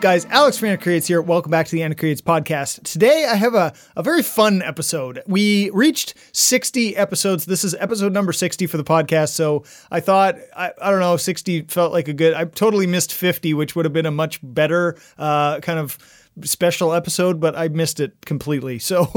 Guys? Alex from Creates here. Welcome back to the Creates podcast. Today, I have a, a very fun episode. We reached 60 episodes. This is episode number 60 for the podcast. So I thought, I, I don't know, 60 felt like a good, I totally missed 50, which would have been a much better uh, kind of special episode, but I missed it completely. So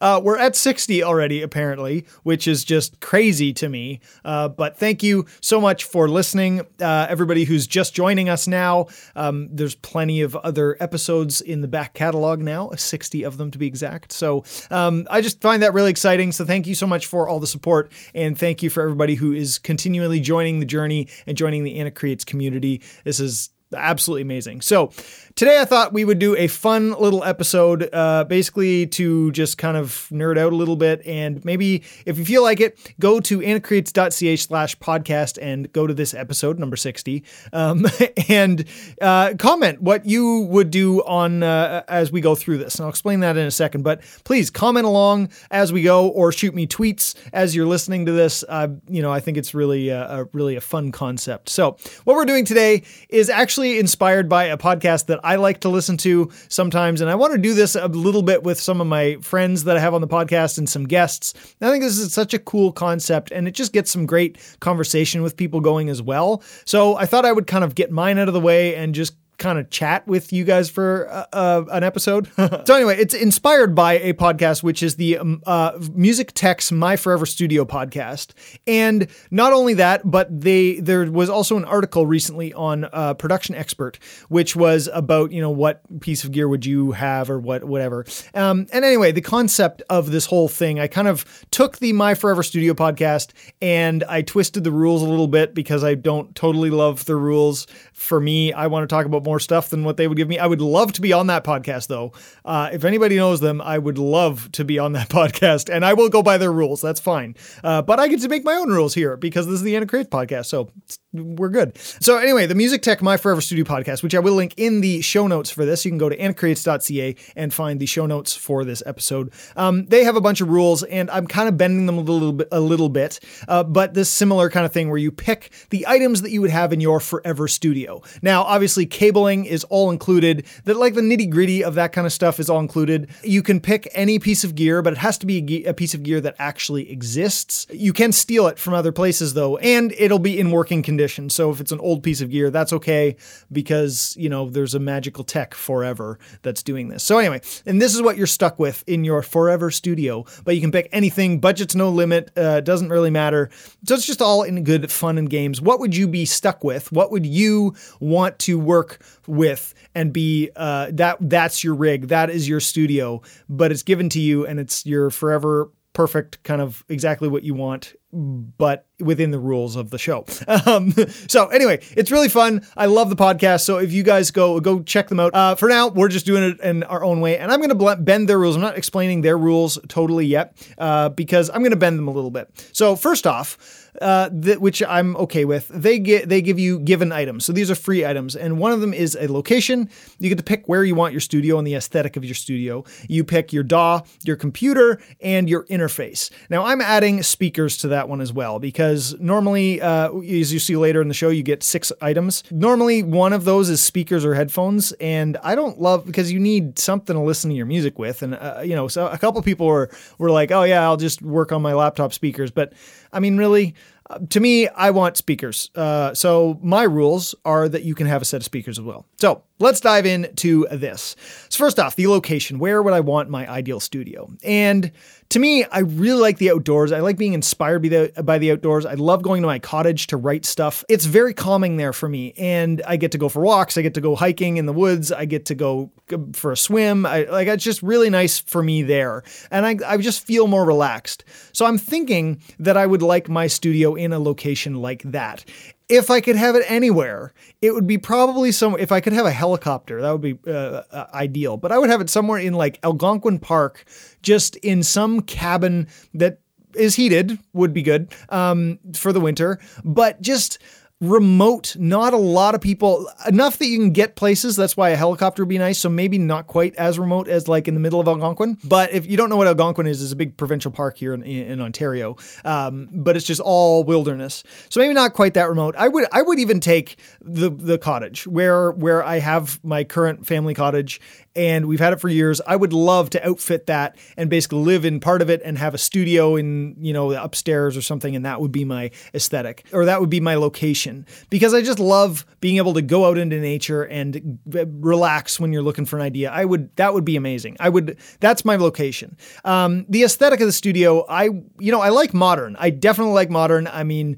uh, we're at 60 already, apparently, which is just crazy to me. Uh, but thank you so much for listening. Uh, everybody who's just joining us now, um, there's plenty of other episodes in the back catalog now, 60 of them to be exact. So um, I just find that really exciting. So thank you so much for all the support. And thank you for everybody who is continually joining the journey and joining the Anna Creates community. This is absolutely amazing. So today I thought we would do a fun little episode, uh, basically to just kind of nerd out a little bit. And maybe if you feel like it, go to annacreates.ca slash podcast and go to this episode, number 60, um, and uh, comment what you would do on uh, as we go through this. And I'll explain that in a second. But please comment along as we go or shoot me tweets as you're listening to this. Uh, you know, I think it's really a, a really a fun concept. So what we're doing today is actually inspired by a podcast that I like to listen to sometimes. And I want to do this a little bit with some of my friends that I have on the podcast and some guests. I think this is such a cool concept and it just gets some great conversation with people going as well. So I thought I would kind of get mine out of the way and just kind of chat with you guys for uh, uh, an episode. so anyway, it's inspired by a podcast which is the um, uh, Music Tech's My Forever Studio podcast, and not only that, but they there was also an article recently on uh, Production Expert, which was about you know what piece of gear would you have or what whatever. Um, and anyway, the concept of this whole thing, I kind of took the My Forever Studio podcast and I twisted the rules a little bit because I don't totally love the rules. For me, I want to talk about more stuff than what they would give me. I would love to be on that podcast, though. Uh, if anybody knows them, I would love to be on that podcast, and I will go by their rules. That's fine. Uh, but I get to make my own rules here because this is the Anna Creates podcast, so we're good. So anyway, the Music Tech My Forever Studio podcast, which I will link in the show notes for this. You can go to annacreates.ca and find the show notes for this episode. Um, they have a bunch of rules, and I'm kind of bending them a little bit, a little bit. Uh, but this similar kind of thing where you pick the items that you would have in your forever studio. Now, obviously, cabling is all included. That like the nitty gritty of that kind of stuff is all included. You can pick any piece of gear, but it has to be a, ge- a piece of gear that actually exists. You can steal it from other places though, and it'll be in working condition. So if it's an old piece of gear, that's okay because you know there's a magical tech forever that's doing this. So anyway, and this is what you're stuck with in your forever studio. But you can pick anything. Budget's no limit. Uh, doesn't really matter. So it's just all in good fun and games. What would you be stuck with? What would you want to work with and be uh, that that's your rig, that is your studio, but it's given to you and it's your forever perfect kind of exactly what you want but within the rules of the show. Um, so anyway, it's really fun. I love the podcast. So if you guys go go check them out. Uh, for now, we're just doing it in our own way, and I'm going to bend their rules. I'm not explaining their rules totally yet uh, because I'm going to bend them a little bit. So first off uh, th- which I'm okay with. They get they give you given items, so these are free items, and one of them is a location. You get to pick where you want your studio and the aesthetic of your studio. You pick your DAW, your computer, and your interface. Now I'm adding speakers to that one as well because normally, uh, as you see later in the show, you get six items. Normally, one of those is speakers or headphones, and I don't love because you need something to listen to your music with, and uh, you know, so a couple people were were like, "Oh yeah, I'll just work on my laptop speakers," but I mean, really, uh, to me, I want speakers. Uh, so my rules are that you can have a set of speakers as well. So let's dive into this. So first off, the location. Where would I want my ideal studio? And to me, I really like the outdoors. I like being inspired by the, by the outdoors. I love going to my cottage to write stuff. It's very calming there for me. And I get to go for walks. I get to go hiking in the woods. I get to go uh, for a swim. I, like it's just really nice for me there. And I, I just feel more relaxed. So I'm thinking that I would like my studio in a location like that if I could have it anywhere, it would be probably some. If I could have a helicopter, that would be uh, uh, ideal. But I would have it somewhere in like Algonquin Park, just in some cabin that is heated, would be good um, for the winter. But just remote. Not a lot of people, enough that you can get places. That's why a helicopter would be nice. So maybe not quite as remote as like in the middle of Algonquin. But if you don't know what Algonquin is, it's a big provincial park here in, in Ontario. Um, but it's just all wilderness. So maybe not quite that remote. I would I would even take the the cottage where where I have my current family cottage and we've had it for years. I would love to outfit that and basically live in part of it and have a studio in, you know, upstairs or something and that would be my aesthetic or that would be my location because I just love being able to go out into nature and relax when you're looking for an idea. I would that would be amazing. I would that's my location. Um, the aesthetic of the studio, I you know, I like modern. I definitely like modern. I mean,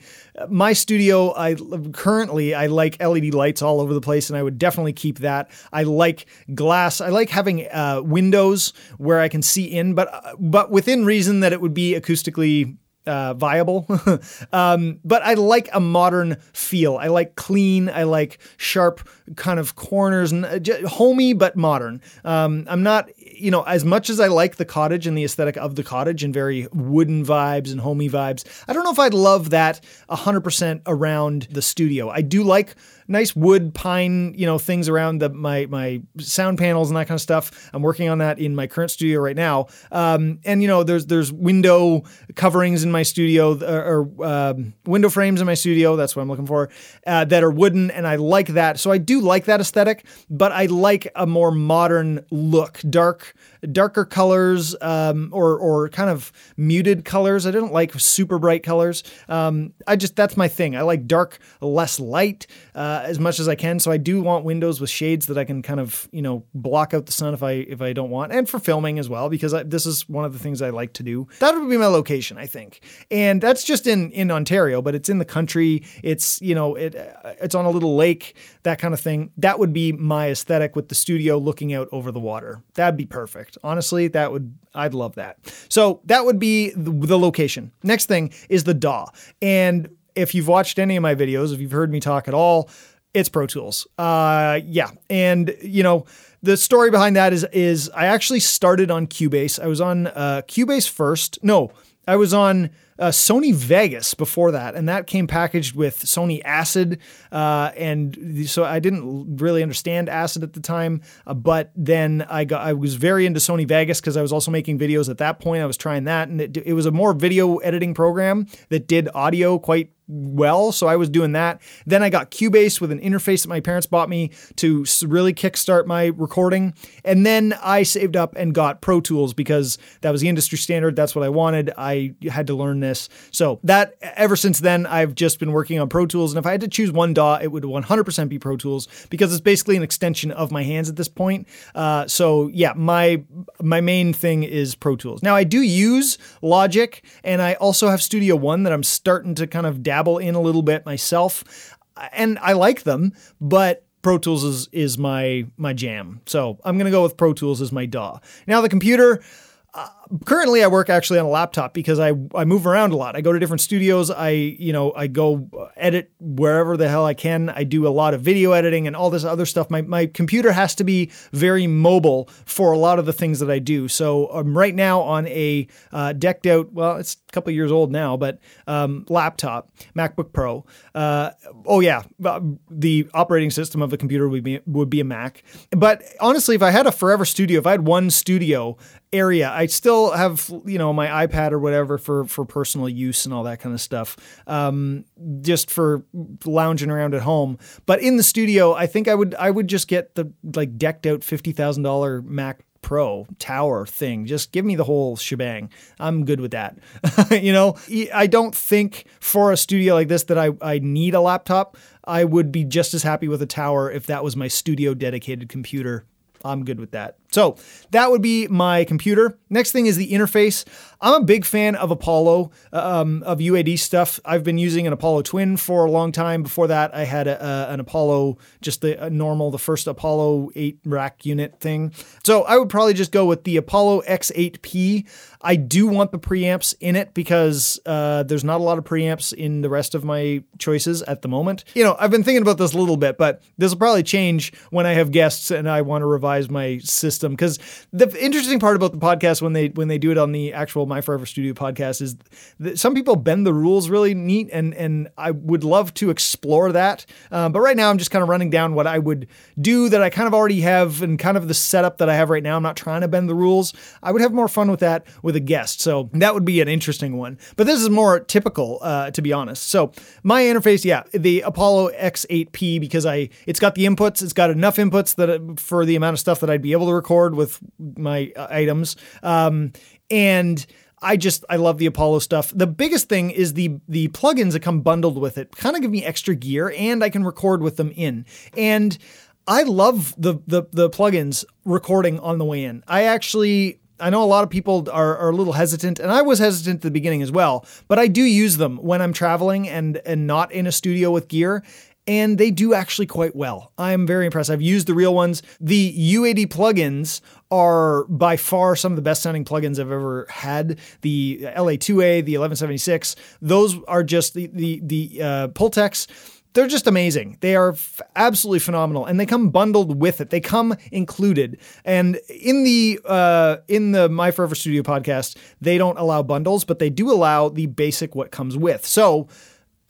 my studio, I currently I like LED lights all over the place, and I would definitely keep that. I like glass. I like having uh, windows where I can see in, but uh, but within reason that it would be acoustically uh, viable. um, but I like a modern feel. I like clean. I like sharp kind of corners and uh, homey but modern. Um, I'm not, you know, as much as I like the cottage and the aesthetic of the cottage and very wooden vibes and homey vibes. I don't know if I'd love that 100% around the studio. I do like nice wood pine, you know, things around the my my sound panels and that kind of stuff. I'm working on that in my current studio right now. Um, and you know, there's there's window coverings in my studio or, um, window frames in my studio. That's what I'm looking for uh, that are wooden, and I like that. So I do like that aesthetic, but I like a more modern look, dark work darker colors um, or or kind of muted colors. I don't like super bright colors. Um, I just that's my thing. I like dark, less light uh, as much as I can. So I do want windows with shades that I can kind of you know block out the sun if I if I don't want, and for filming as well because I, this is one of the things I like to do. That would be my location, I think, and that's just in in Ontario, but it's in the country. It's you know it it's on a little lake, that kind of thing. That would be my aesthetic with the studio looking out over the water. That'd be perfect perfect. Honestly, that would I'd love that. So that would be the, location. Next thing is the DAW. And if you've watched any of my videos, if you've heard me talk at all, it's Pro Tools. Uh, yeah, and you know the story behind that is is I actually started on Cubase. I was on uh, Cubase first. No, I was on uh, Sony Vegas before that, and that came packaged with Sony Acid, uh, and so I didn't really understand Acid at the time. Uh, but then I got I was very into Sony Vegas because I was also making videos at that point. I was trying that, and it, it was a more video editing program that did audio quite well. So I was doing that. Then I got Cubase with an interface that my parents bought me to really kickstart my recording. And then I saved up and got Pro Tools because that was the industry standard. That's what I wanted. I had to learn this. So that ever since then, I've just been working on Pro Tools. And if I had to choose one DAW, it would 100% be Pro Tools because it's basically an extension of my hands at this point. Uh, so yeah, my my main thing is Pro Tools. Now I do use Logic and I also have Studio One that I'm starting to kind of dabble in a little bit myself, and I like them, but Pro Tools is is my my jam. So I'm gonna go with Pro Tools as my DAW. Now the computer. Uh, Uh, currently I work actually on a laptop because I, I move around a lot. I go to different studios. I, you know, I go edit wherever the hell I can. I do a lot of video editing and all this other stuff. My, my computer has to be very mobile for a lot of the things that I do. So I'm right now on a uh, decked out, well, it's a couple years old now, but um, laptop, MacBook Pro. Uh, oh yeah, uh, the operating system of the computer would be, would be a Mac. But honestly, if I had a forever studio, if I had one studio area, I'd still have you know my iPad or whatever for for personal use and all that kind of stuff, um, just for lounging around at home. But in the studio, I think I would I would just get the like decked out fifty thousand dollar Mac Pro tower thing. Just give me the whole shebang. I'm good with that. you know, I don't think for a studio like this that I, I need a laptop. I would be just as happy with a tower if that was my studio dedicated computer. I'm good with that. So that would be my computer. Next thing is the interface. I'm a big fan of Apollo, um, of UAD stuff. I've been using an Apollo Twin for a long time. Before that, I had a, a, an Apollo, just the normal, the first Apollo 8 rack unit thing. So I would probably just go with the Apollo X8P. I do want the preamps in it because uh, there's not a lot of preamps in the rest of my choices at the moment. You know, I've been thinking about this a little bit, but this will probably change when I have guests and I want to revise my system system because the interesting part about the podcast when they when they do it on the actual My Forever Studio podcast is that some people bend the rules really neat, and and I would love to explore that. Um, but right now, I'm just kind of running down what I would do that I kind of already have and kind of the setup that I have right now. I'm not trying to bend the rules. I would have more fun with that with a guest, so that would be an interesting one. But this is more typical, uh, to be honest. So my interface, yeah, the Apollo X8P because I it's got the inputs, it's got enough inputs that for the amount of stuff that I'd be able to record with my uh, items, um, and I just I love the Apollo stuff. The biggest thing is the the plugins that come bundled with it. Kind of give me extra gear, and I can record with them in. And I love the the the plugins recording on the way in. I actually I know a lot of people are, are a little hesitant, and I was hesitant at the beginning as well, but I do use them when I'm traveling and and not in a studio with gear. And they do actually quite well. I'm very impressed. I've used the real ones. The UAD plugins are by far some of the best sounding plugins I've ever had. The LA2A, the 1176, those are just the the the uh, Pultecs they're just amazing. They are f- absolutely phenomenal, and they come bundled with it. They come included. And in the uh, in the My Forever Studio podcast, they don't allow bundles, but they do allow the basic what comes with. So.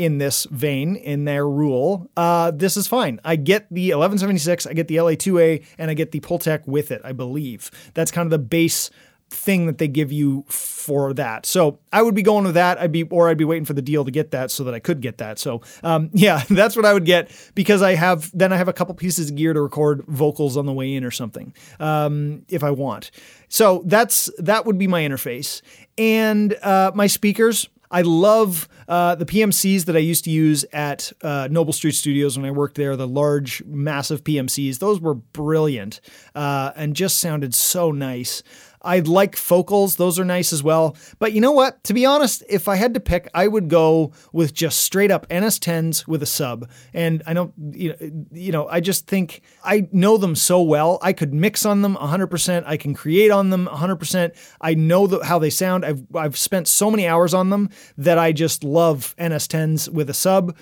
In this vein, in their rule, uh, this is fine. I get the 1176, I get the LA2A, and I get the Pultec with it, I believe. That's kind of the base thing that they give you for that. So I would be going with that. I'd be, or I'd be waiting for the deal to get that so that I could get that. So um, yeah, that's what I would get because I have then I have a couple pieces of gear to record vocals on the way in or something um, if I want. So that's that would be my interface and uh, my speakers. I love uh, the PMCs that I used to use at uh, Noble Street Studios when I worked there, the large, massive PMCs. Those were brilliant uh, and just sounded so nice. I like focals, those are nice as well. But you know what? To be honest, if I had to pick, I would go with just straight up NS10s with a sub. And I know, you know, you know, I just think I know them so well. I could mix on them 100%. I can create on them 100%. I know the, how they sound. I've I've spent so many hours on them that I just love NS10s with a sub.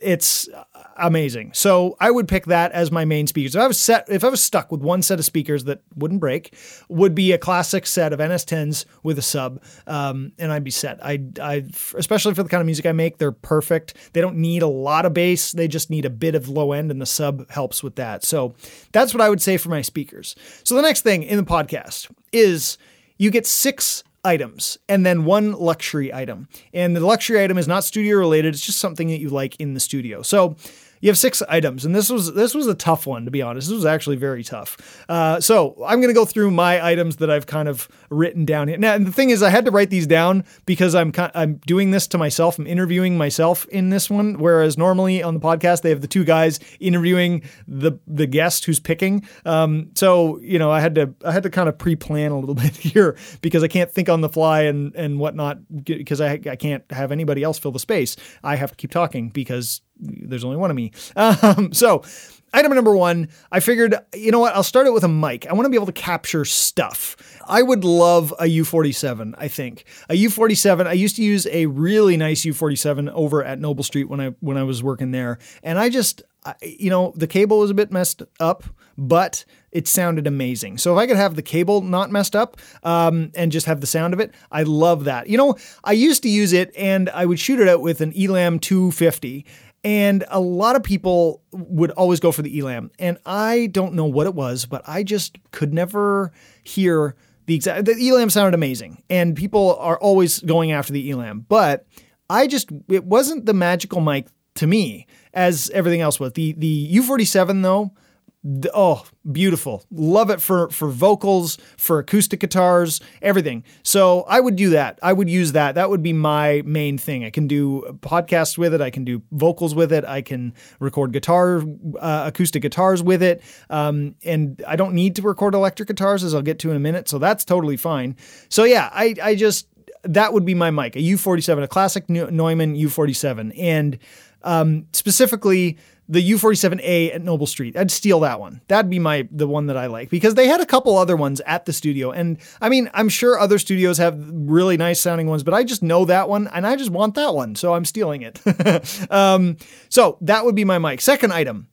It's amazing. So I would pick that as my main speakers. If I was set, if I was stuck with one set of speakers that wouldn't break, would be a classic set of NS10s with a sub, um, and I'd be set. I, I, especially for the kind of music I make, they're perfect. They don't need a lot of bass. They just need a bit of low end, and the sub helps with that. So that's what I would say for my speakers. So the next thing in the podcast is you get six items and then one luxury item. And the luxury item is not studio related, it's just something that you like in the studio. So you have six items, and this was this was a tough one to be honest. This was actually very tough. Uh, so I'm going to go through my items that I've kind of written down here. Now, the thing is, I had to write these down because I'm I'm doing this to myself. I'm interviewing myself in this one, whereas normally on the podcast they have the two guys interviewing the the guest who's picking. Um, so you know, I had to I had to kind of pre-plan a little bit here because I can't think on the fly and and whatnot because I I can't have anybody else fill the space. I have to keep talking because there's only one of me. Um, so, item number one, I figured, you know what? I'll start it with a mic. I want to be able to capture stuff. I would love a U47, I think. A U47, I used to use a really nice U47 over at Noble Street when I when I was working there. And I just you know, the cable was a bit messed up, but it sounded amazing. So if I could have the cable not messed up um, and just have the sound of it, I love that. You know, I used to use it and I would shoot it out with an Elam 250 and a lot of people would always go for the Elam. And I don't know what it was, but I just could never hear the exact. The Elam sounded amazing. And people are always going after the Elam. But I just, it wasn't the magical mic to me as everything else was. The, the U47, though, oh beautiful. Love it for for vocals for acoustic guitars everything. So i would do that. I would use that. That would be my main thing. I can do podcasts with it. I can do vocals with it. I can record guitar uh, acoustic guitars with it. Um, and i don't need to record electric guitars as i'll get to in a minute so that's totally fine. So yeah i i just that would be my mic a u47 a classic neumann u47 and um, specifically the U47A at Noble Street. I'd steal that one. That'd be my the one that I like because they had a couple other ones at the studio. And I mean, I'm sure other studios have really nice sounding ones, but I just know that one and I just want that one, so I'm stealing it. um, so that would be my mic. Second item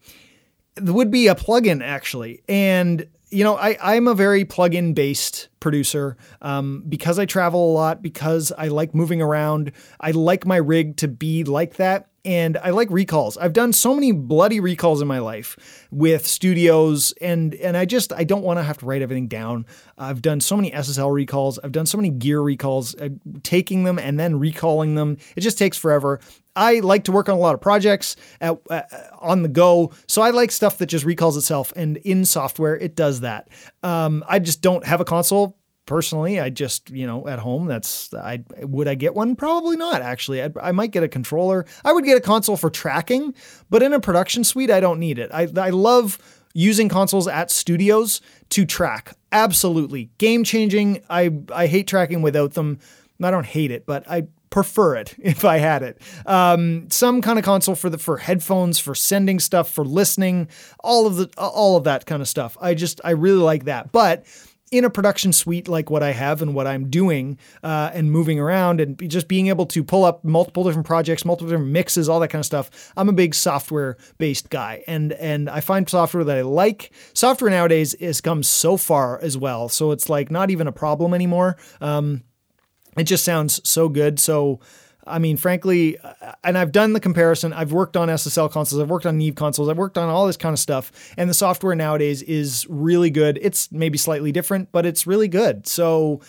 would be a plugin actually. And you know, I, I'm a very plug in based producer um, because I travel a lot, because I like moving around. I like my rig to be like that and I like recalls. I've done so many bloody recalls in my life with studios and and I just I don't want to have to write everything down. I've done so many SSL recalls. I've done so many gear recalls, uh, taking them and then recalling them. It just takes forever. I like to work on a lot of projects at, uh, on the go, so I like stuff that just recalls itself. And in software, it does that. Um, I just don't have a console personally i just you know at home that's i would i get one? Probably not actually. I'd, i might get a controller. I would get a console for tracking but in a production suite i don't need it. I, I love using consoles at studios to track. Absolutely. Game changing. I i hate tracking without them. I don't hate it but i prefer it if I had it. Um, some kind of console for the for headphones, for sending stuff, for listening, all of the all of that kind of stuff. I just I really like that. But in a production suite like what I have and what I'm doing uh, and moving around and just being able to pull up multiple different projects, multiple different mixes, all that kind of stuff. I'm a big software based guy and and I find software that I like. Software nowadays has come so far as well, so it's like not even a problem anymore. Um, it just sounds so good. So I mean, frankly, and I've done the comparison. I've worked on SSL consoles, I've worked on Neve consoles, I've worked on all this kind of stuff. And the software nowadays is really good. It's maybe slightly different, but it's really good. So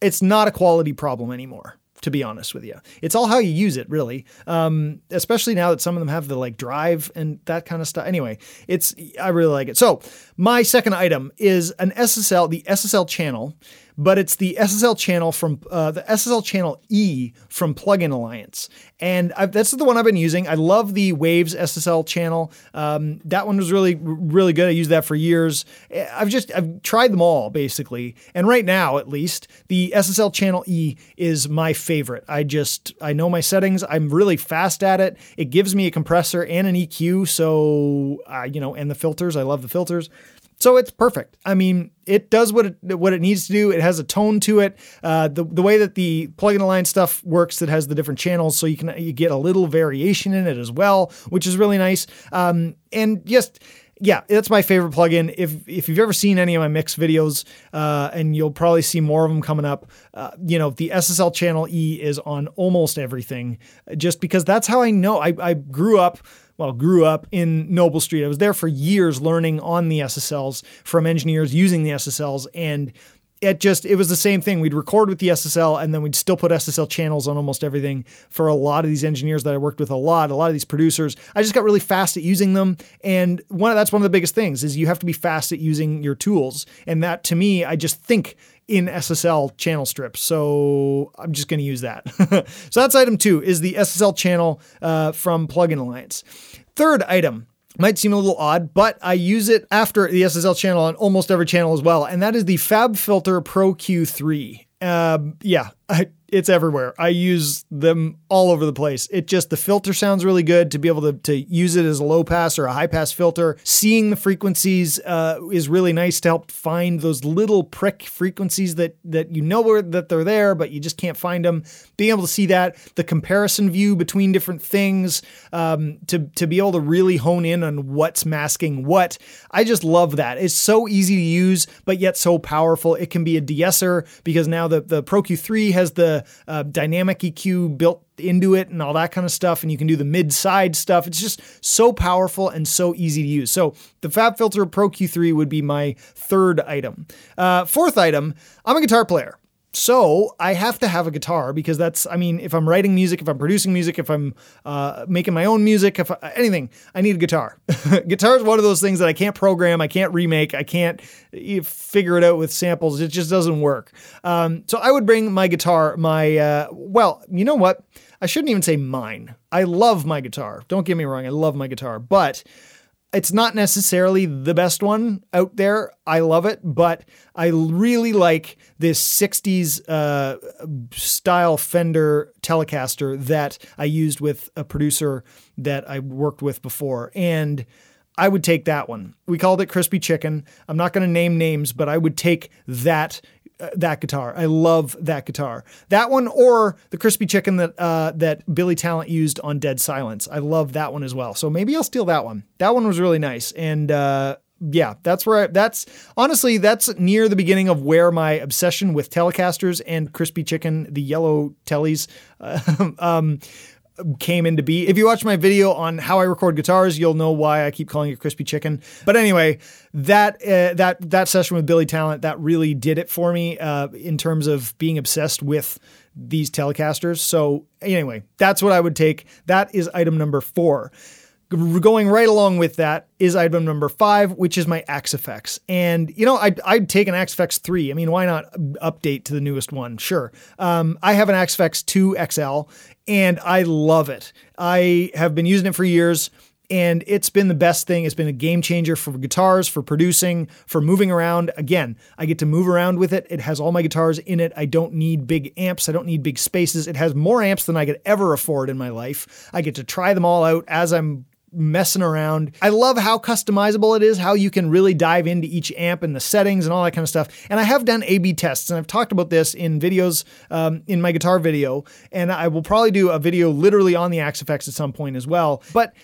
it's not a quality problem anymore. To be honest with you, it's all how you use it, really. Um, especially now that some of them have the like drive and that kind of stuff. Anyway, it's I really like it. So my second item is an SSL, the SSL channel but it's the SSL channel from uh, the SSL channel E from Plugin Alliance, and I've, that's the one I've been using. I love the Waves SSL channel. Um, that one was really really good. I used that for years. I've just I've tried them all basically, and right now at least the SSL channel E is my favorite. I just I know my settings. I'm really fast at it. It gives me a compressor and an EQ, so uh, you know, and the filters. I love the filters. So it's perfect. I mean, it does what it what it needs to do. It has a tone to it. Uh, the the way that the Plugin Alliance stuff works, that has the different channels, so you can you get a little variation in it as well, which is really nice. Um, and just yeah, that's my favorite plugin. If if you've ever seen any of my mix videos, uh, and you'll probably see more of them coming up, uh, you know, the SSL channel E is on almost everything, just because that's how I know. I, I grew up well, grew up in Noble Street. I was there for years learning on the SSLs from engineers using the SSLs and it just it was the same thing. We'd record with the SSL and then we'd still put SSL channels on almost everything for a lot of these engineers that I worked with a lot, a lot of these producers. I just got really fast at using them and one of, that's one of the biggest things is you have to be fast at using your tools. And that to me, I just think in SSL channel strips. So I'm just going to use that. so that's item two is the SSL channel uh, from Plugin Alliance. Third item might seem a little odd, but I use it after the SSL channel on almost every channel as well, and that is the Fab Filter Pro Q3. Um, yeah, I, it's everywhere. I use them all over the place. It just the filter sounds really good to be able to, to use it as a low pass or a high pass filter. Seeing the frequencies uh, is really nice to help find those little prick frequencies that that you know where, that they're there, but you just can't find them. Being able to see that the comparison view between different things um, to to be able to really hone in on what's masking what. I just love that. It's so easy to use, but yet so powerful. It can be a de-esser because now the the Pro Q3 has the uh, dynamic EQ built into it and all that kind of stuff. And you can do the mid side stuff. It's just so powerful and so easy to use. So the FabFilter Pro Q3 would be my third item. Uh, fourth item, I'm a guitar player. So I have to have a guitar because that's, I mean, if I'm writing music, if I'm producing music, if I'm uh, making my own music, if I, anything, I need a guitar. guitar is one of those things that I can't program, I can't remake, I can't figure it out with samples. It just doesn't work. Um, so I would bring my guitar, my, uh, well, you know what? I shouldn't even say mine. I love my guitar. Don't get me wrong, I love my guitar, but it's not necessarily the best one out there. I love it, but I really like this 60s uh, style Fender Telecaster that I used with a producer that I worked with before. And I would take that one. We called it Crispy Chicken. I'm not going to name names, but I would take that that guitar. I love that guitar. That one or the crispy chicken that uh, that Billy Talent used on Dead Silence. I love that one as well. So maybe I'll steal that one. That one was really nice and uh, yeah, that's where I, that's honestly that's near the beginning of where my obsession with Telecasters and crispy chicken, the yellow tellies, uh, um, came into be. If you watch my video on how I record guitars, you'll know why I keep calling it crispy chicken. But anyway, that uh, that that session with Billy Talent that really did it for me uh, in terms of being obsessed with these Telecasters. So anyway, that's what I would take. That is item number four. Going right along with that is item number five, which is my Axe-Fx. And, you know, I'd, I'd take an Axe-Fx 3. I mean, why not update to the newest one? Sure. Um, I have an Axe-Fx 2 XL and I love it. I have been using it for years and it's been the best thing. It's been a game changer for guitars, for producing, for moving around. Again, I get to move around with it. It has all my guitars in it. I don't need big amps. I don't need big spaces. It has more amps than I could ever afford in my life. I get to try them all out as I'm messing around. I love how customizable it is, how you can really dive into each amp and the settings and all that kind of stuff. And I have done A B tests, and I've talked about this in videos um, in my guitar video, and I will probably do a video literally on the Axe-Fx at some point as well. But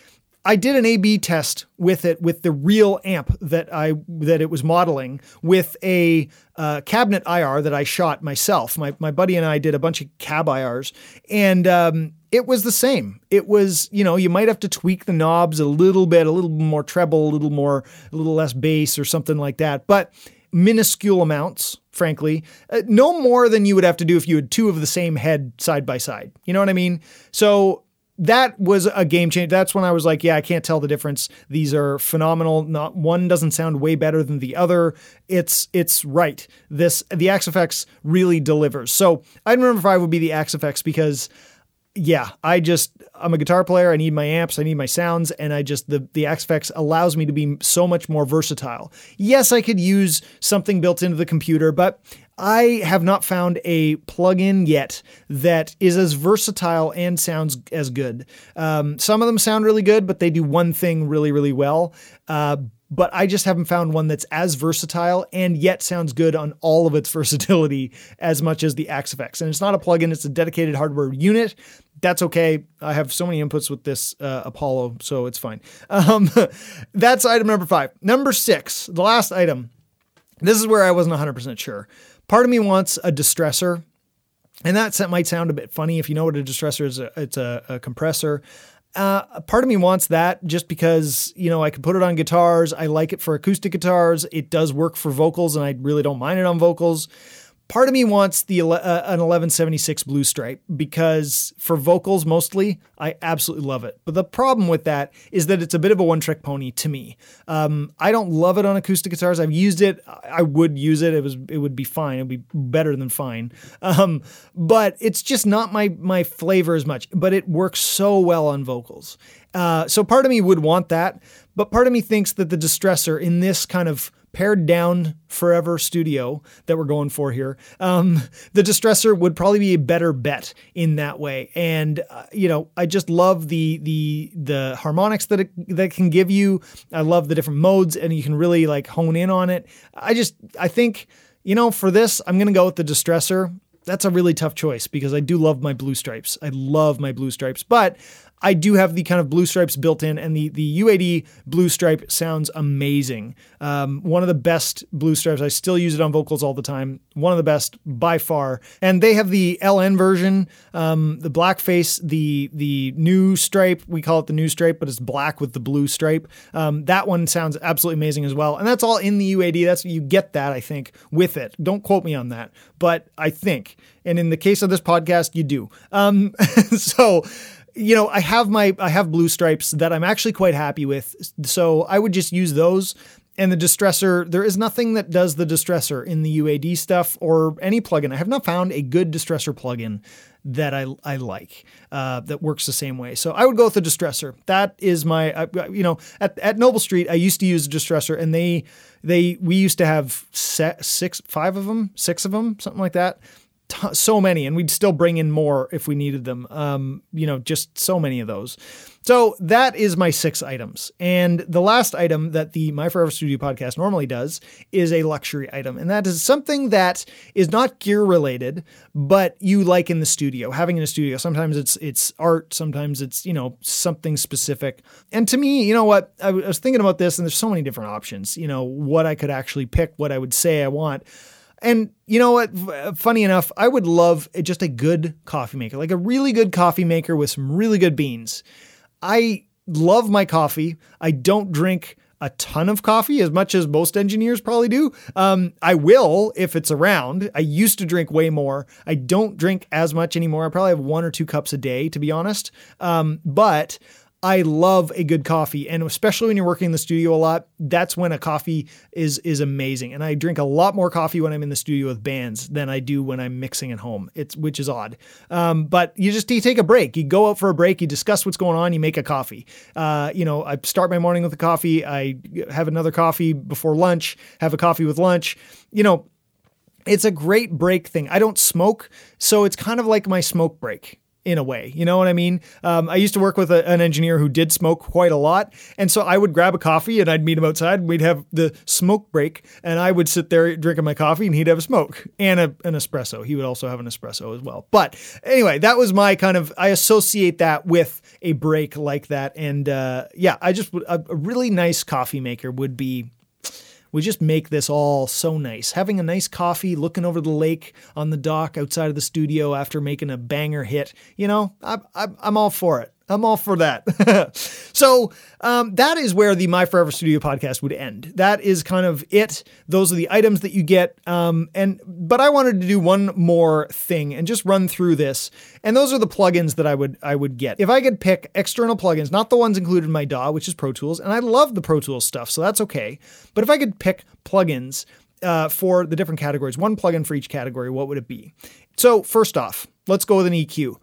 I did an A/B test with it with the real amp that I that it was modeling with a uh, cabinet IR that I shot myself. My my buddy and I did a bunch of cab IRs, and um, it was the same. It was you know you might have to tweak the knobs a little bit, a little more treble, a little more, a little less bass or something like that, but minuscule amounts, frankly, uh, no more than you would have to do if you had two of the same head side by side. You know what I mean? So that was a game changer. That's when I was like, yeah, I can't tell the difference. These are phenomenal. Not one doesn't sound way better than the other. It's it's right. This the Axe-Fx really delivers. So item number five would be the Axe-Fx because yeah, I just I'm a guitar player. I need my amps. I need my sounds, and I just the the Axe-Fx allows me to be so much more versatile. Yes, I could use something built into the computer, but I have not found a plugin yet that is as versatile and sounds as good. Um, some of them sound really good, but they do one thing really, really well. Uh, but I just haven't found one that's as versatile and yet sounds good on all of its versatility as much as the Axe-Fx. And it's not a plugin, it's a dedicated hardware unit. That's okay. I have so many inputs with this uh, Apollo, so it's fine. Um, that's item number five. Number six, the last item. This is where I wasn't 100% sure. Part of me wants a distressor, and that might sound a bit funny if you know what a distressor is. It's a, a compressor. Uh, part of me wants that just because you know I can put it on guitars. I like it for acoustic guitars. It does work for vocals, and I really don't mind it on vocals. Part of me wants the uh, an 1176 blue stripe because for vocals mostly, I absolutely love it. But the problem with that is that it's a bit of a one trick pony to me. Um, I don't love it on acoustic guitars. I've used it. I would use it. It was it would be fine. It would be better than fine. Um, but it's just not my my flavor as much. But it works so well on vocals. Uh, so part of me would want that, but part of me thinks that the distressor in this kind of pared down forever studio that we're going for here, um, the distressor would probably be a better bet in that way. And uh, you know, I just love the the the harmonics that it that can give you. I love the different modes, and you can really like hone in on it. I just I think you know for this I'm gonna go with the distressor. That's a really tough choice because I do love my blue stripes. I love my blue stripes, but I do have the kind of blue stripes built in, and the the UAD blue stripe sounds amazing. Um, one of the best blue stripes. I still use it on vocals all the time. One of the best by far. And they have the LN version, um, the blackface, the the new stripe. We call it the new stripe, but it's black with the blue stripe. Um, that one sounds absolutely amazing as well. And that's all in the UAD. That's you get that I think with it. Don't quote me on that, but I think. And in the case of this podcast, you do. Um, so you know, I have my I have blue stripes that I'm actually quite happy with. So I would just use those. And the distressor, there is nothing that does the distressor in the UAD stuff or any plugin. I have not found a good distressor plugin that I I like uh, that works the same way. So I would go with the distressor. That is my uh, you know at, at Noble Street I used to use a distressor and they they we used to have set six five of them six of them something like that t- so many, and we'd still bring in more if we needed them. Um, you know, just so many of those. So that is my six items. And the last item that the My Forever Studio podcast normally does is a luxury item. And that is something that is not gear related, but you like in the studio, having in a studio. Sometimes it's it's art, sometimes it's, you know, something specific. And to me, you know what? I was thinking about this and there's so many different options, you know, what I could actually pick, what I would say I want. And you know what? Funny enough, I would love just a good coffee maker, like a really good coffee maker with some really good beans. I love my coffee. I don't drink a ton of coffee as much as most engineers probably do. Um, I will if it's around. I used to drink way more. I don't drink as much anymore. I probably have one or two cups a day, to be honest. Um, but I love a good coffee, and especially when you're working in the studio a lot, that's when a coffee is is amazing. And I drink a lot more coffee when I'm in the studio with bands than I do when I'm mixing at home. It's which is odd, um, but you just you take a break. You go out for a break. You discuss what's going on. You make a coffee. Uh, you know, I start my morning with a coffee. I have another coffee before lunch. Have a coffee with lunch. You know, it's a great break thing. I don't smoke, so it's kind of like my smoke break in a way. You know what I mean? Um, I used to work with a, an engineer who did smoke quite a lot. And so I would grab a coffee and I'd meet him outside we'd have the smoke break. And I would sit there drinking my coffee and he'd have a smoke and a, an espresso. He would also have an espresso as well. But anyway, that was my kind of, I associate that with a break like that. And uh, yeah, I just, a, a really nice coffee maker would be we just make this all so nice. Having a nice coffee, looking over the lake on the dock outside of the studio after making a banger hit, you know, I, I, I'm all for it. I'm all for that. so um, that is where the My Forever Studio podcast would end. That is kind of it. Those are the items that you get. Um, and but I wanted to do one more thing and just run through this. And those are the plugins that I would I would get if I could pick external plugins, not the ones included in my DAW, which is Pro Tools, and I love the Pro Tools stuff, so that's okay. But if I could pick plugins uh, for the different categories, one plugin for each category, what would it be? So first off, let's go with an EQ.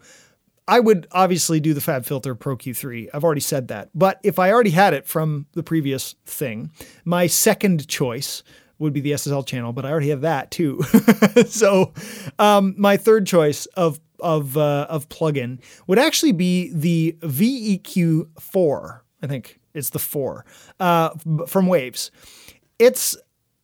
I would obviously do the Fab Filter Pro Q3. I've already said that. But if I already had it from the previous thing, my second choice would be the SSL channel, but I already have that too. so um, my third choice of of uh, of plugin would actually be the VEQ four. I think it's the four uh, from Waves. It's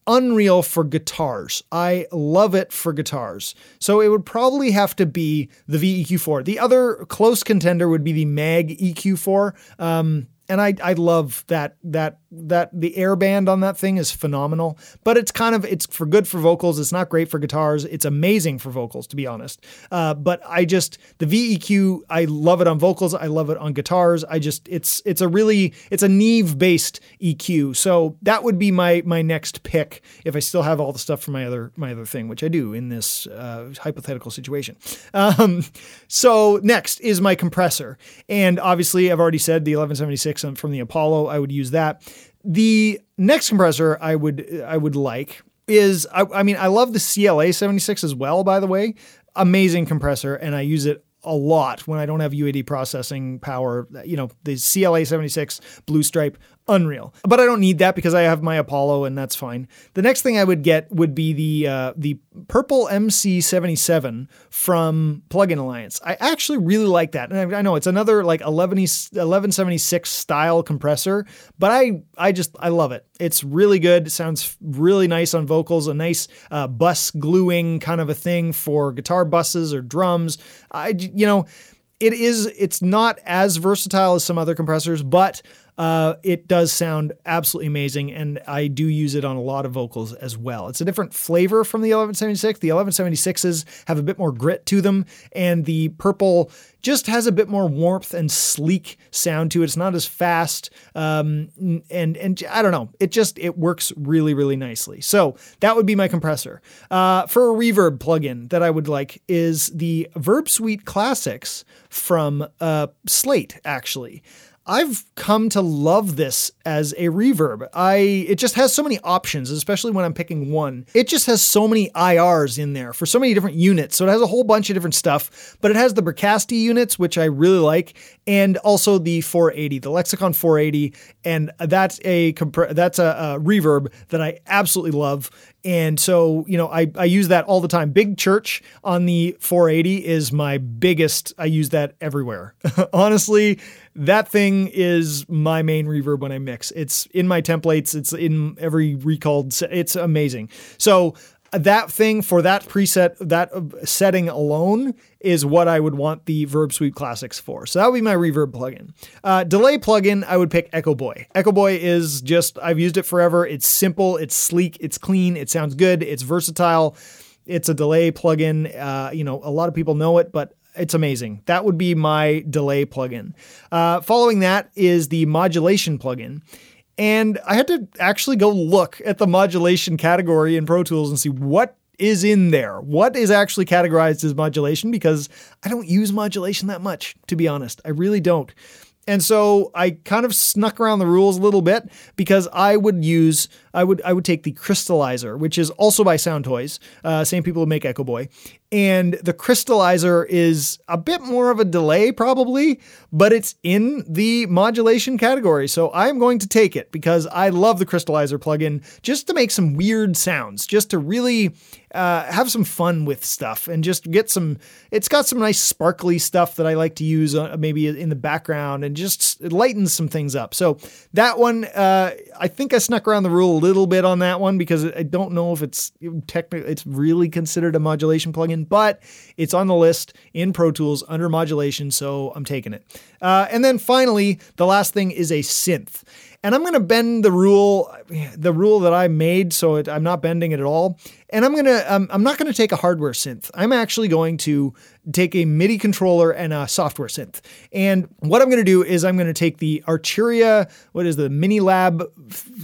unreal for guitars. I love it for guitars. So it would probably have to be the VEQ4. The other close contender would be the Maag EQ4. Um, and I I love that that that the air band on that thing is phenomenal. But it's kind of it's for good for vocals. It's not great for guitars. It's amazing for vocals, to be honest. Uh, but I just the VEQ I love it on vocals. I love it on guitars. I just it's it's a really it's a Neve based EQ. So that would be my my next pick if I still have all the stuff for my other my other thing, which I do in this uh, hypothetical situation. Um, so next is my compressor, and obviously I've already said the 1176 from the Apollo. I would use that. The next compressor I would I would like is I, I mean I love the CLA 76 as well. By the way, amazing compressor, and I use it a lot when I don't have UAD processing power. You know, the CLA 76 Blue Stripe, unreal. But I don't need that because I have my Apollo and that's fine. The next thing I would get would be the uh, the Purple MC77 from Plugin Alliance. I actually really like that. And I, I know it's another like 11, 1176 style compressor, but I I just I love it. It's really good. It sounds really nice on vocals, a nice uh, bus gluing kind of a thing for guitar buses or drums. I you know, it is it's not as versatile as some other compressors, but uh, it does sound absolutely amazing, and I do use it on a lot of vocals as well. It's a different flavor from the 1176. The 1176s have a bit more grit to them, and the purple just has a bit more warmth and sleek sound to it. It's not as fast, um, and and I don't know. It just it works really really nicely. So that would be my compressor. Uh, for a reverb plugin that I would like is the Verb Suite Classics from uh, Slate actually. I've come to love this as a reverb. I it just has so many options, especially when I'm picking one. It just has so many IRs in there for so many different units. So it has a whole bunch of different stuff, but it has the Bricasti units, which I really like, and also the 480, the Lexicon 480, and that's a that's a, a reverb that I absolutely love. And so, you know, I, I use that all the time. Big Church on the 480 is my biggest. I use that everywhere. Honestly, that thing is my main reverb when I mix. It's in my templates, it's in every recalled, it's amazing. So that thing for that preset, that setting alone is what I would want the Verb Suite Classics for. So that would be my reverb plugin. Uh, delay plugin, I would pick Echo Boy. Echo Boy is just, I've used it forever. It's simple, it's sleek, it's clean, it sounds good, it's versatile. It's a delay plugin. Uh, you know, a lot of people know it, but it's amazing. That would be my delay plugin. Uh, following that is the modulation plugin. And I had to actually go look at the modulation category in Pro Tools and see what is in there. What is actually categorized as modulation because I don't use modulation that much, to be honest. I really don't. And so I kind of snuck around the rules a little bit because I would use I would I would take the crystallizer, which is also by Soundtoys, uh, same people who make Echo Boy, and the crystallizer is a bit more of a delay, probably, but it's in the modulation category. So I'm going to take it because I love the crystallizer plugin just to make some weird sounds, just to really uh, have some fun with stuff and just get some. It's got some nice sparkly stuff that I like to use uh, maybe in the background and just lightens some things up. So that one, uh, I think I snuck around the rule a little bit on that one because I don't know if it's technically, it's really considered a modulation plugin but it's on the list in Pro Tools under modulation, so I'm taking it. Uh, and then finally, the last thing is a synth. And I'm going to bend the rule, the rule that I made, so it, I'm not bending it at all. And I'm gonna, um, I'm not going to take a hardware synth. I'm actually going to take a MIDI controller and a software synth. And what I'm going to do is I'm going to take the Arturia, what is the Mini Lab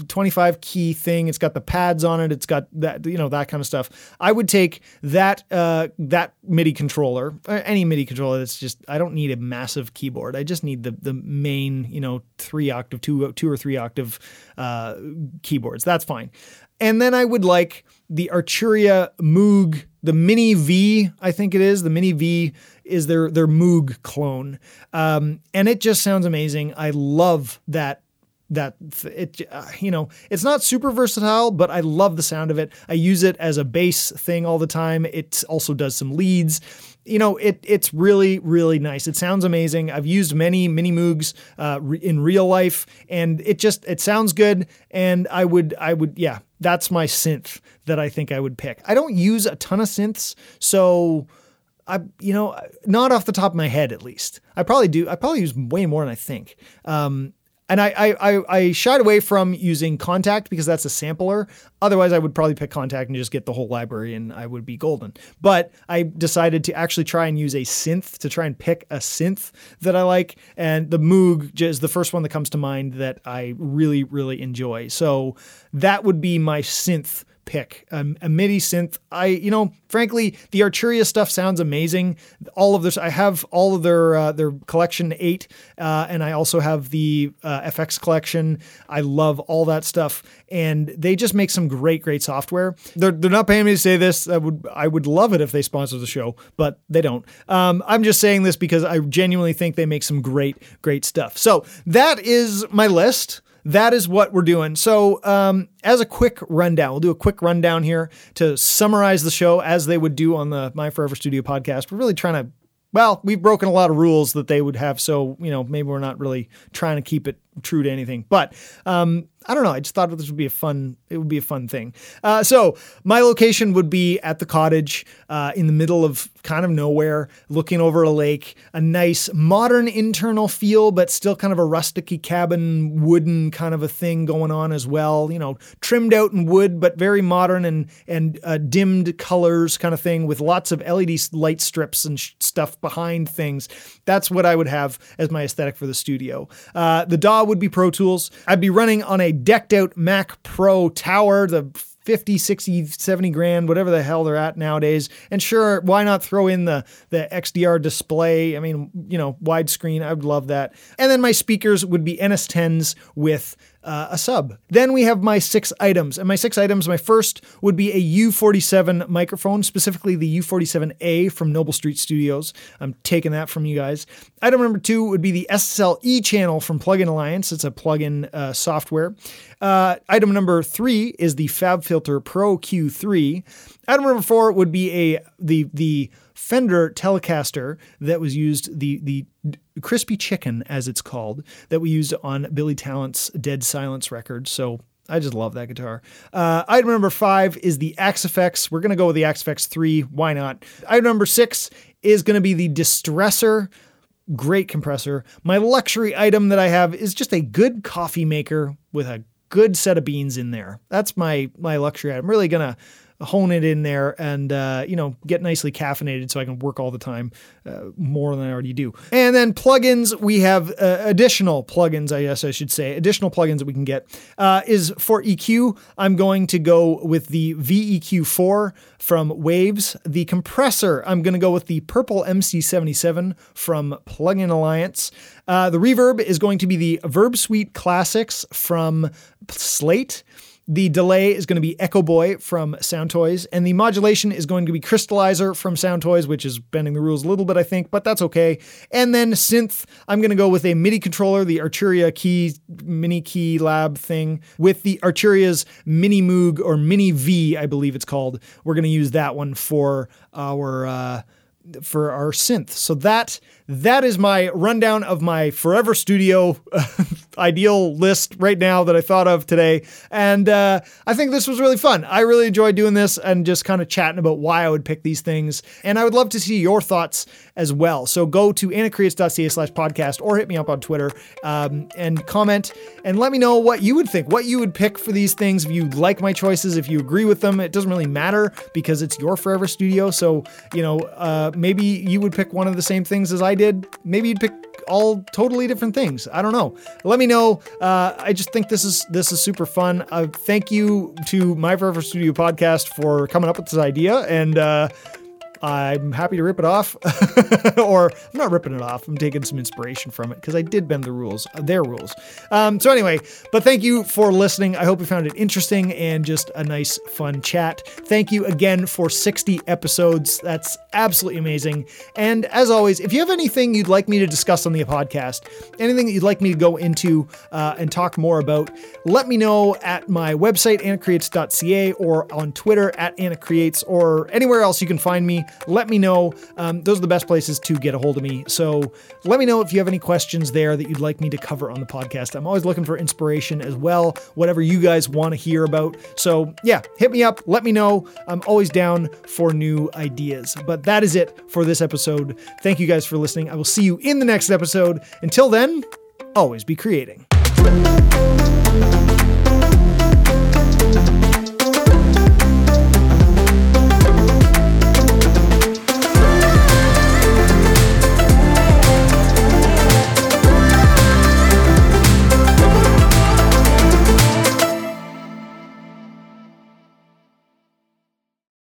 25 key thing? It's got the pads on it. It's got that, you know, that kind of stuff. I would take that uh, that MIDI controller, any MIDI controller. That's just I don't need a massive keyboard. I just need the the main, you know, three octave, two two or three octave uh, keyboards. That's fine. And then I would like the Arturia Moog, the Mini V, I think it is. The Mini V is their their Moog clone, um, and it just sounds amazing. I love that that it uh, you know it's not super versatile but i love the sound of it i use it as a bass thing all the time it also does some leads you know it it's really really nice it sounds amazing i've used many mini moogs uh, re- in real life and it just it sounds good and i would i would yeah that's my synth that i think i would pick i don't use a ton of synths so I, you know, not off the top of my head, at least. I probably do. I probably use way more than I think. Um, and I, I, I shied away from using Kontakt because that's a sampler. Otherwise, I would probably pick Kontakt and just get the whole library and I would be golden. But I decided to actually try and use a synth to try and pick a synth that I like. And the Moog is the first one that comes to mind that I really, really enjoy. So that would be my synth pick. Um, a MIDI synth. I, you know, frankly, the Arturia stuff sounds amazing. All of this, I have all of their uh, their collection eight, uh, and I also have the uh, FX collection. I love all that stuff, and they just make some great, great software. They're, they're not paying me to say this. I would I would love it if they sponsored the show, but they don't. Um, I'm just saying this because I genuinely think they make some great, great stuff. So that is my list that is what we're doing. So, um, as a quick rundown, we'll do a quick rundown here to summarize the show as they would do on the My Forever Studio podcast. We're really trying to, well, we've broken a lot of rules that they would have. So, you know, maybe we're not really trying to keep it true to anything. But um, I don't know. I just thought this would be a fun. It would be a fun thing. Uh, so my location would be at the cottage uh, in the middle of kind of nowhere, looking over a lake. A nice modern internal feel, but still kind of a rusticy cabin, wooden kind of a thing going on as well. You know, trimmed out in wood, but very modern and and uh, dimmed colors kind of thing with lots of LED light strips and sh- stuff behind things. That's what I would have as my aesthetic for the studio. Uh, the DAW would be Pro Tools. I'd be running on a decked out Mac Pro tower, the 50, 60, 70 grand, whatever the hell they're at nowadays. And sure, why not throw in the, the XDR display? I mean, you know, widescreen, I would love that. And then my speakers would be NS10s with uh, a sub. Then we have my six items. And my six items, my first would be a U47 microphone, specifically the U47A from Noble Street Studios. I'm taking that from you guys. Item number two would be the SSL E channel from Plugin Alliance. It's a plugin uh, software. Uh, item number three is the FabFilter Pro Q3. Item number four would be a the the Fender Telecaster that was used the the crispy chicken as it's called that we used on Billy Talent's Dead Silence record. So I just love that guitar. Uh, item number five is the Axe-Fx. We're going to go with the Axe-Fx 3. Why not? Item number six is to be the Distressor. Great compressor. My luxury item that I have is just a good coffee maker with a good set of beans in there. That's my my luxury. Item. I'm really gonna hone it in there and uh, you know get nicely caffeinated so I can work all the time uh, more than I already do. And then plugins, we have uh, additional plugins, I guess I should say, additional plugins that we can get uh, is for EQ. I'm going to go with the VEQ4 from Waves. The compressor, I'm going to go with the Purple MC77 from Plugin Alliance. Uh, the reverb is going to be the Verb Suite Classics from Slate. The delay is going to be EchoBoy from Soundtoys, and the modulation is going to be Crystallizer from Soundtoys, which is bending the rules a little bit, I think, but that's okay. And then synth, I'm going to go with a MIDI controller, the Arturia Key Mini Key Lab thing, with the Arturia's Mini Moog or Mini V, I believe it's called. We're going to use that one for our. Uh, for our synth. So that that is my rundown of my Forever Studio ideal list right now that I thought of today. And uh, I think this was really fun. I really enjoyed doing this and just kind of chatting about why I would pick these things. And I would love to see your thoughts as well. So go to anacreates.ca slash podcast or hit me up on Twitter um, and comment and let me know what you would think, what you would pick for these things. If you like my choices, if you agree with them, it doesn't really matter because it's your Forever Studio. So, you know, uh, maybe you would pick one of the same things as I did. Maybe you'd pick all totally different things. I don't know. Let me know. Uh, I just think this is this is super fun. Uh, thank you to my Forever Studio podcast for coming up with this idea and. Uh, I'm happy to rip it off. or I'm not ripping it off. I'm taking some inspiration from it because I did bend the rules, uh, their rules. Um, so, anyway, but thank you for listening. I hope you found it interesting and just a nice, fun chat. Thank you again for 60 episodes. That's absolutely amazing. And as always, if you have anything you'd like me to discuss on the podcast, anything that you'd like me to go into uh, and talk more about, let me know at my website, anacreates.ca, or on Twitter at anacreates, or anywhere else you can find let me know. Um, those are the best places to get a hold of me. So let me know if you have any questions there that you'd like me to cover on the podcast. I'm always looking for inspiration as well, whatever you guys want to hear about. So yeah, hit me up. Let me know. I'm always down for new ideas. But that is it for this episode. Thank you guys for listening. I will see you in the next episode. Until then, always be creating.